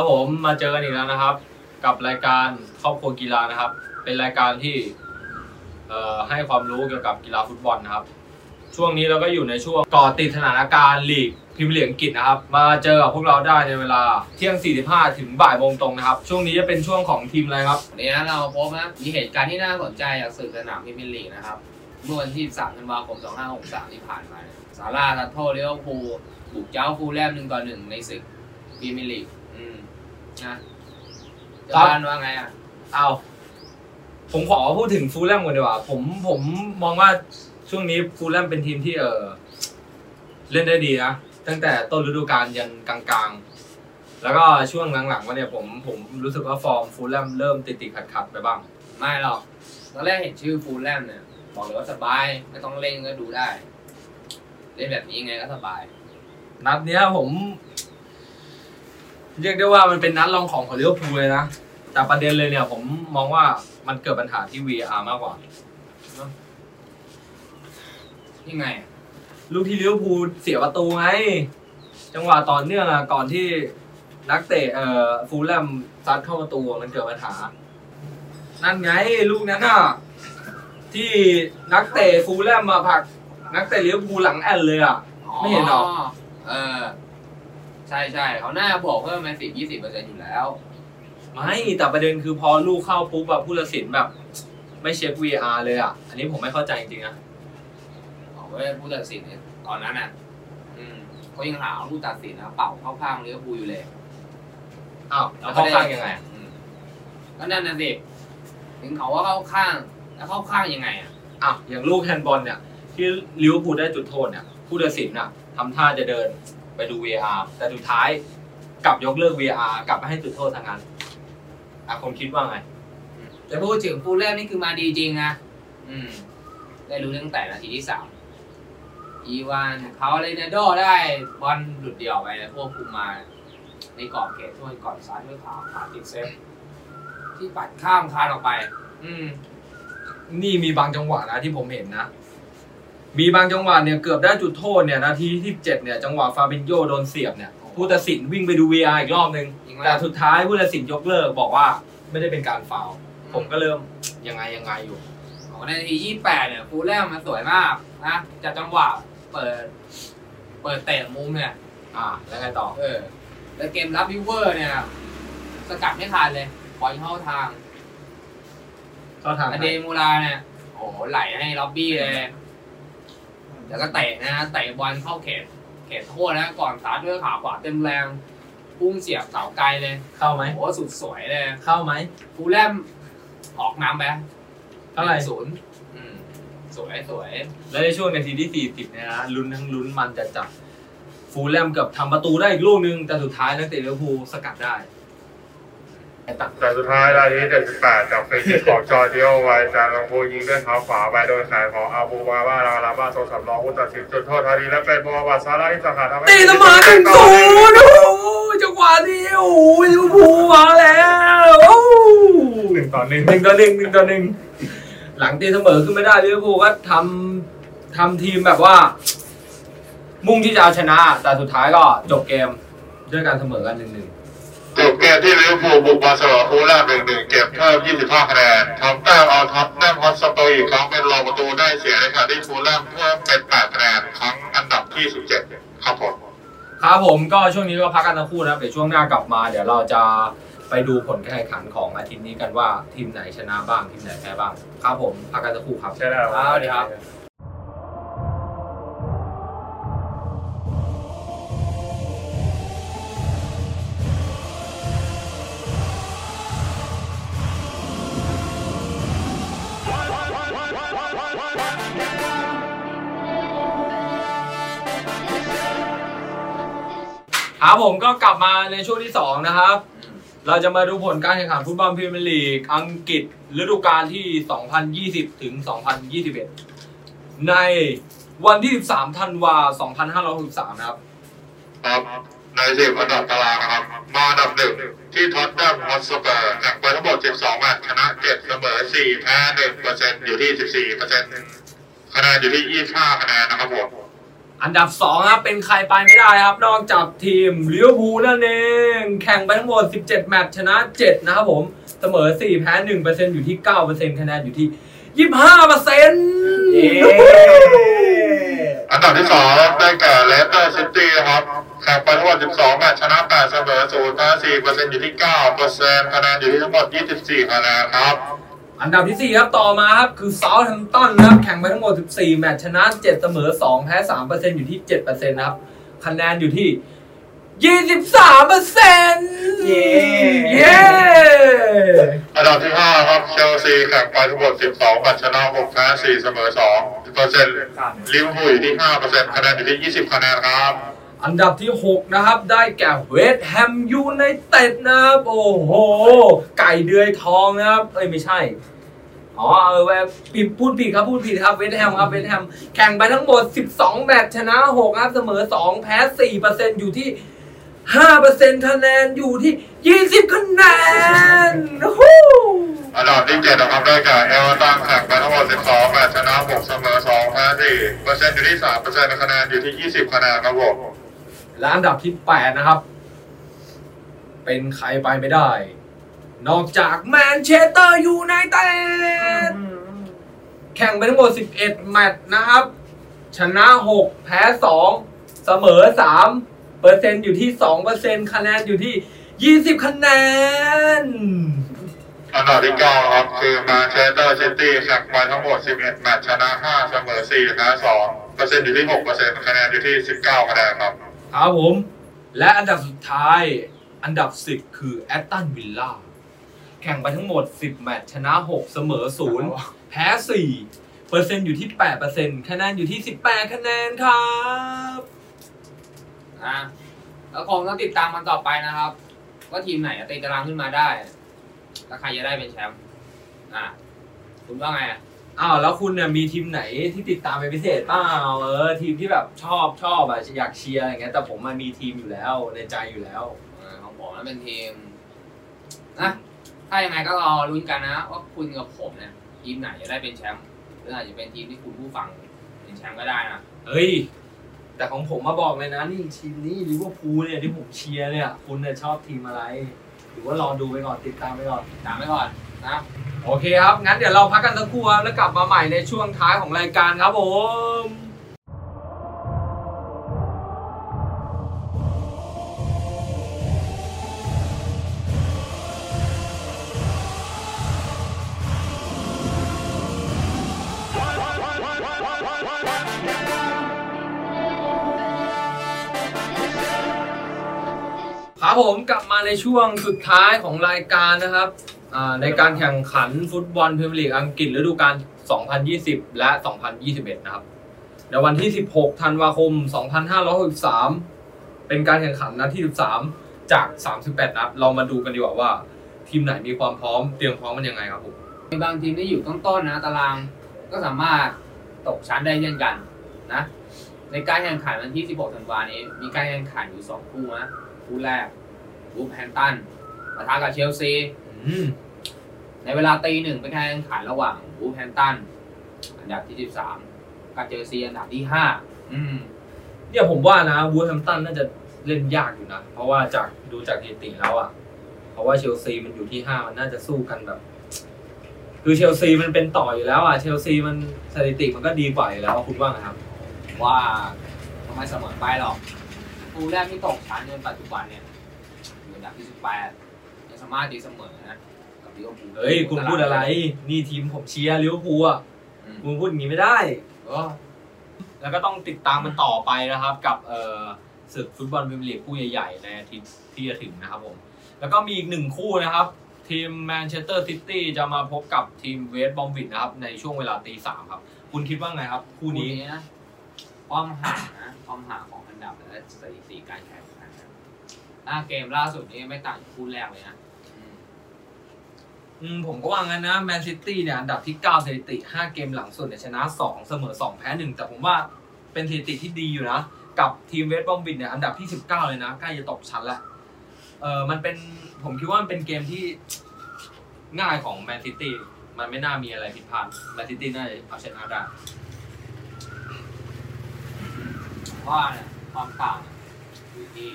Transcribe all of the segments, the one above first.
ครับผมมาเจอกันอีกแล้วนะครับ กับรายการครอบครัวกีฬานะครับ เป็นรายการที่ให้ความรู้เกี่ยวกับกีฬาฟุตบอลนะครับ ช่วงนี้เราก็อยู่ในช่วงก่อติดสถานการณ์ลีกพรีเมียร์ลีกอังกฤษนะครับ มาเจอกับพวกเราได้ในเวลาเที่ยง 45 ถึงบ่ายโมงตรงนะครับ ช่วงนี้จะเป็นช่วงของทีมอะไรครับวันนี้นะเราพบนะมีเหตุการณ์ที่น่าสนใจจากสื่อสนามพรีเมียร์ลีกนะครับเมื่อวันที่ 3 ธันวาคม 2563 ที่ผ่านมาซาร่าทัตโทเลี้ยวภูบุกเจ้าฟูลแลมหนึ่งต่อหนึ่งในศึกพรีเมียร์ลีก อืมนะเจ้าบ้านว่าไงอะ เอาผมขอพูดถึงฟูลแลมก่อนดีกว่า ผมผมมองว่าช่วงนี้ฟูลแลมเป็นทีมที่เออเล่นได้ดีนะตั้งแต่ต้นฤดูกาลยันกลางๆ แล้วก็ช่วงหลังๆมาเนี่ยผมผมรู้สึกว่าฟอร์มฟูลแลมเริ่มติดติดขัดขัดๆไปบ้าง ไม่หรอกตอนแรกเห็นชื่อฟูลแลมเนี่ยบอกเลยว่าสบายไม่ต้องเล่นก็ดูได้ เล่นแบบนี้ไงก็สบาย นัดเนี้ยผม เรียกได้ว่ามันเป็นนัดรองของของลิเวอร์พูลเลยนะ แต่ประเด็นเลยเนี่ย ผมมองว่ามันเกิดปัญหาที่ VR มากกว่ายังไง ลูกที่ลิเวอร์พูลเสียประตูไง จังหวะต่อเนื่องอะก่อนที่นักเตะเอ่อฟูลแลมซัดเข้าประตูมันเกิดปัญหา นั่นไงลูกนั้นอะที่นักเตะฟูลแลมมาผลักนักเตะลิเวอร์พูลหลังแอนเลยอะไม่เห็นหรอเออ ใช่ใช่เขาน่าบวกเพิ่มมาสิบยี่สิบเปอร์เซ็นต์อยู่แล้ว ไม่แต่ประเด็นคือพอลูกเข้าปุ๊บแบบผู้ตัดสินแบบ ไม่เช็ค VR เลยอะอันนี้ผมไม่เข้าใจจริงๆนะบอกว่าผู้ตัดสินเนี่ยตอนนั้นน่ะอืมเขายังหาผู้ตัดสินนะเป่าเข้าข้างเลี้ยวภูลอยู่เลย อ้าวแล้วเข้าข้างยังไงอะอืมก็นั่นน่ะสิถึงเขาว่าเข้าข้าง แล้วเข้าข้างยังไงอะอ้าวอย่างลูกแฮนด์บอลเนี่ย ที่ลิเวอร์พูลได้จุดโทษเนี่ย ผู้ตัดสินอะทำท่าจะเดิน ไปดู VAR แต่สุดท้ายกลับยกเลิก VR กลับมาให้จุดโทษทางนั้นอะคนคิดว่าไง แต่พูดถึงฟูลแลมนี่คือมาดีจริงนะอืม ได้รู้ตั้งแต่นาทีที่สามอีวานเขาเลยเนโดได้บอลหลุดเดี่ยวไปแล้วควบคุมมา ในกรอบเขตโทษก่อนซ้ายด้วยขาขาติดเซฟที่ปัดข้ามคานออกไป อืม นี่มีบางจังหวะนะที่ผมเห็นนะ มีบางจังหวะเนี่ยเกือบได้จุดโทษเนี่ยนาทีที่เจ็ดเนี่ยจังหวะฟาบินโยโดนเสียบเนี่ยผู้ตัดสินวิ่งไปดู VR อีกรอบนึงจริงไหมแต่สุดท้ายผู้ตัดสินยกเลิกบอกว่าไม่ได้เป็นการฟาวล์ผมก็เริ่มยังไงยังไงอยู่ของนาทียี่แปดเนี่ยฟูลแลมมันสวยมากนะจากจังหวะเปิด เปิดเตะมุมเนี่ยอ่า แล้วไงต่อเออแล้วเกมรับลิเวอร์เนี่ย สกัดไม่ทันเลยปล่อยเข้าทางเข้าทางอเดโมลาเนี่ยโอ้โหไหลให้บ็อบบี้เลย แล้วก็เตะนะเตะบอลเข้าเขตเขตโทษนะก่อนสาดด้วยขาขวาเต็มแรงพุ่งเสียบเสาไกลเลย เข้าไหมโอ้โหสุดสวยเลย เข้าไหมฟูลแลมออกนำไปเท่าไหร่ศูนย์อืมสวยสวย แล้วในช่วงนาทีที่ 40เนี่ยนะลุ้นทั้งลุ้นมันจะจับฟูลแลมเกับทำประตูได้อีกลูกนึง แต่สุดท้ายนักเตะลิเวอร์พูลสกัดได้ตัด แต่สุดท้ายนาที78จากฟรีคิกของจอร์เดียไวจากลงพูยิงด้วยเท้าขวาไปโดยแขนของอาบูบาบ้าลาลาบ้าโซสำรองผู้ตัดสินจุดโทษทันทีและเป็นโมฮัมหมัดซาร่าที่สังหารทำให้ตีเสมอหนึ่งศูนย์โอ้โหจังหวะนี้โอ้โหลิเวอร์พูลมาแล้วโอ้โหหนึ่งต่อหนึ่งหนึ่งต่อหนึ่งหนึ่งต่อหนึ่งหลังตีเสมอขึ้นไม่ได้ลิเวอร์พูลก็ทำทำทีมแบบว่า มุ่งที่จะเอาชนะ แต่สุดท้ายก็จบเกมด้วยการเสมอกันหนึ่งหนึ่งจบเก มที่ลิเวอร์พูลบุกมาเสมอฟูลแลมหนึ่งหนึ่งเก็บเพิ่ม25คะแนนทำแต้มเท่าท็อตแนมฮอตสเปอร์อีกครั้งเป็นรองประตูได้เสียในขณะที่ฟูลแลมเพิ่มเป็น8คะแนนครั้งอันดับที่ 17 ครับผมครับผมก็ช่วงนี้ก็พักกันทั้งคู่นะครับเดี๋ยวช่วงหน้ากลับมา เดี๋ยวเราจะไปดูผลการแข่งขันของอาทิตย์นี้กันว่าทีมไหนชนะบ้างทีมไหนแพ้บ้าง ครับผมพักกันทั้งคู่ครับใช่แล้วครับสวัสดีครับ ครับผมก็กลับมาในช่วงที่ 2 นะครับ เราจะมาดูผลการแข่งขันฟุตบอลพรีเมียร์ลีกอังกฤษฤดูกาลที่ 2020 ถึง 2021 ในวันที่ 13 ธันวา 2563 นะครับ ครับในสิบอันดับตารางนะครับ มาอันดับหนึ่งที่ท็อตแนมฮอตสเปอร์แข่งไปทั้งหมด 12แมตช์ชนะ7เสมอ4แพ้1เปอร์เซ็นต์อยู่ที่ 14เปอร์เซ็นต์คะแนนอยู่ที่ 25คะแนนนะครับผม อันดับ2ครับเป็นใครไปไม่ได้ครับ นอกจากทีมลิเวอร์พูลนั่นเอง แข่งไปทั้งหมด 17 แมตช์ชนะ 7 นะครับผม เสมอ 4 แพ้ 1%อยู่ที่ 9%คะแนนอยู่ที่ 25%เย้อันดับที่สองได้แก่เลสเตอร์ซิตี้นะครับแข่งไปทั้งหมด 12 แมตช์ชนะ 8 เสมอ 0 แพ้4เปอร์เซ็นต์อยู่ที่9เปอร์เซ็นต์คะแนนอยู่ที่ทั้งหมด 24 คะแนนครับ อันดับทีสี่ 4 ครับต่อมาครับคือเซาท์แฮมป์ตันนะครับแข่งไปทั้งหมด 14 แมตช์ชนะ 7 เสมอ 2 แพ้ 3%อยู่ที่ 7%นะครับคะแนนอยู่ที่ 23%เย้เย้อันดับที่ 5 ครับเชลซีแข่งไปทั้งหมด 12แมตช์ชนะ 6 แพ้ 4 เสมอ 2เปอร์เซ็นต์ลิเวอร์พูลอยู่ที่5เปอร์เซ็นต์คะแนนอยู่ที่ 20 คะแนนครับ อันดับที่ 6 นะครับ ได้แก่เวสแฮมยูไนเต็ดนะครับ โอ้โห ไก่เดือยทองนะครับ เอ้ย ไม่ใช่ อ๋อเออแบบผิดพูดผิดครับ พูดผิดครับ เวสแฮมครับ เวสแฮม แข่งไปทั้งหมด 12 แมตช์ชนะ 6 ครับ เสมอ 2 แพ้ 4%อยู่ที่ 5%คะแนนอยู่ที่ 20 คะแนนโอ้อันดับที่7นะครับได้แก่เอเวอร์ตันแข่งไปทั้งหมด 12 แมตช์ชนะ 6 เสมอ 2 แพ้4เปอร์เซ็นต์อยู่ที่3เปอร์เซ็นต์คะแนนอยู่ที่ 20 คะแนนครับผม และอันดับที่ 8 นะครับ เป็นใครไปไม่ได้ นอกจากแมนเชสเตอร์ยูไนเต็ดแข่งไปทั้งหมด 11 แมตช์นะครับ ชนะ 6 แพ้ 2 เสมอ 3 เปอร์เซ็นต์อยู่ที่ 2 เปอร์เซ็นต์คะแนนอยู่ที่ 20 คะแนน อันดับที่9ครับคือแมนเชสเตอร์ซิตี้แข่งไปทั้งหมด 11 แมตช์ชนะ 5 เสมอ 4 แพ้ 2 เปอร์เซ็นต์อยู่ที่ 6 เปอร์เซ็นต์คะแนนอยู่ที่ 19 คะแนนครับ ครับผม และอันดับสุดท้ายอันดับ 10 คือแอตตันวิลล่าแข่งไปทั้งหมด 10 แมตช์ชนะ 6 เสมอ 0 แพ้ 4 เปอร์เซ็นต์อยู่ที่ 8%คะแนนอยู่ที่ 18 คะแนนครับอะแล้วคงต้องติดตามมันต่อไปนะครับ ว่าทีมไหนจะตีตารางขึ้นมาได้ แล้วใครจะได้เป็นแชมป์อะคุณว่าไงอะ อ้าวแล้วคุณเนี่ยมีทีมไหนที่ติดตามเป็นพิเศษเปล่าเออทีมที่แบบชอบชอบอะอยากเชียร์อะไรเงี้ยแต่ผมมันมีทีมอยู่แล้วในใจอยู่แล้วเออของผมนั้นเป็นทีมนะถ้ายังไงก็รอลุ้นกันนะว่าคุณกับผมเนี่ยทีมไหนจะได้เป็นแชมป์หรืออาจจะเป็นทีมที่คุณผู้ฟังเป็นแชมป์ก็ได้นะเฮ้ยแต่ของผมมาบอกเลยนะนี่ทีมนี้ลิเวอร์พูลเนี่ยที่ผมเชียร์เนี่ยคุณเนี่ยชอบทีมอะไรหรือว่ารอดูไปก่อนติดตามไปก่อนตามไว้ก่อนนะ โอเคครับ งั้นเดี๋ยวเราพักกันสักครู่ครับแล้วกลับมาใหม่ในช่วงท้ายของรายการครับผมครับผมกลับมาในช่วงสุดท้ายของรายการนะครับ ในการแข่งขันฟุตบอลพรีเมียร์ลีกอังกฤษฤดูกาล 2020 และ 2021 นะครับ ในวันที่ 16 ธันวาคม 2563 เป็นการแข่งขันนัดที่ 13 จาก 38 นัด เรามาดูกันดีกว่าว่า ทีมไหนมีความพร้อม เตรียมพร้อมมันยังไงครับผม มีบางทีมที่อยู่ต้นๆนะตารางก็สามารถตกชั้นได้เช่นกันนะ ในการแข่งขันวันที่ 16 ธันวานี้ มีการแข่งขันอยู่ 2 คู่นะ คู่แรก วูฟแฮมตันปะทะกับเชลซี ในเวลาตีหนึ่งเป็นการแข่งขันระหว่างวูฟแฮมป์ตันอันดับที่13กับเชลซีอันดับที่5อืมเนี่ยผมว่านะวูแฮมป์ตันน่าจะเล่นยากอยู่นะ เพราะว่าจากดูจากสถิติแล้วอะเพราะว่าเชลซีมันอยู่ที่5มันน่าจะสู้กันแบบ คือเชลซีมันเป็นต่ออยู่แล้วอะเชลซีมันสถิติมันก็ดีกว่าอยู่แล้วคุณว่าไงครับ ว่าทำไมเสมอไปหรอกคู่แรกที่ตกชั้นในปัจจุบันเนี่ยอยู่อันดับที่18ยัง สามารถตีเสมอนะกับลิเวอร์พูลเฮ้ยคุณพูดอะไร นี่ทีมผมเชียร์ลิเวอร์พูลอะอืมคุณพูดอย่างนี้ไม่ได้เออแล้วก็ต้องติดตามมันต่อไปนะครับ กับเอ่อศึกฟุตบอลพรีเมียร์ลีกคู่ใหญ่ๆในอาทิตย์ที่จะถึงนะครับผม แล้วก็มีอีกหนึ่งคู่นะครับ ทีมแมนเชสเตอร์ซิตี้จะมาพบกับทีมเวสต์บรอมวิชนะครับ ในช่วงเวลาตีสามครับ คุณคิดว่าไงครับ คู่คู่นี้นี้นะความห่างนะความห่างของอันดับและสถิติการแข่งขันนะห้าเกมล่าสุดนี้ไม่ต่างจากคู่แรกเลยนะอืม อืมผมก็ว่างั้นนะแมนซิตี้เนี่ยอันดับที่ 9 สถิติ 5 เกมหลังสุดเนี่ยชนะ 2 เสมอ 2 แพ้ 1 แต่ผมว่าเป็นสถิติที่ดีอยู่นะ กับทีมเวสต์บรอมวิชเนี่ยอันดับที่ 19 เลยนะใกล้จะตกชั้นแล้วเออมันเป็นผมคิดว่ามันเป็นเกมที่ง่ายของแมนซิตี้มันไม่น่ามีอะไรผิดพลาดแมนซิตี้น่าจะเอาชนะได้ว่าเนี่ยความต่างอยู่ที่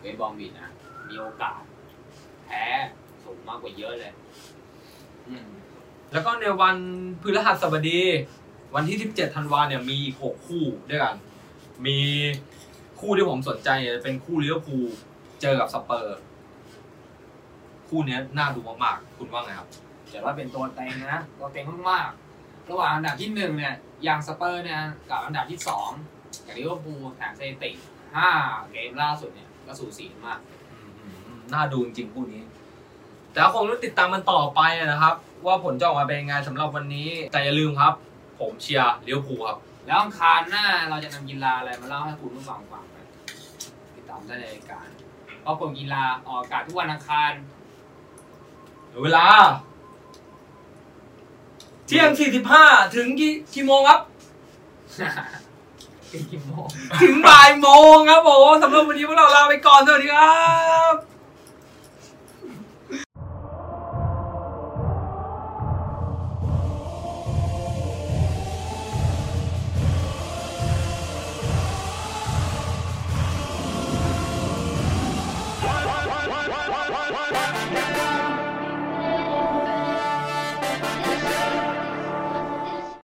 เวสต์บรอมวิชนะมีโอกาสแพ้ สูงมากกว่าเยอะเลย อืมแล้วก็ในวันพฤหัสบดี วันที่ 17ธันวาเนี่ยมีอีก6คู่ด้วยกัน มีคู่ที่ผมสนใจเนี่ยเป็นคู่ลิเวอร์พูลเจอกับสเปอร์ คู่เนี้ยน่าดูมากๆคุณว่าไงครับ แต่ว่าเป็นตัวเต็งนะตัวเต็งมากๆระหว่างอันดับที่หนึ่งเนี่ยอย่างสเปอร์เนี่ยกับอันดับที่สองกับลิเวอร์พูลแถมสถิติห้าเกมล่าสุดเนี่ยก็สูสีมากน่าดูจริงๆคู่นี้ แต่ก็คงต้องติดตามมันต่อไปนะครับ ว่าผลจะออกมาเป็นยังไงสำหรับวันนี้ แต่อย่าลืมครับ ผมเชียร์ลิเวอร์พูลครับ แล้วอังคารหน้าเราจะนำกีฬาอะไรมาเล่าให้คุณผู้ฟังฟังนะติดตามได้ในรายการเจาะผลกีฬาออกอากาศทุกวันอังคารเวลา เที่ยง 45 ถึงกี่กี่โมงครับเป็นกี่โมง ถึงบ่ายโมงครับผมสำหรับวันนี้พวกเราลาไปก่อนสวัสดีครับ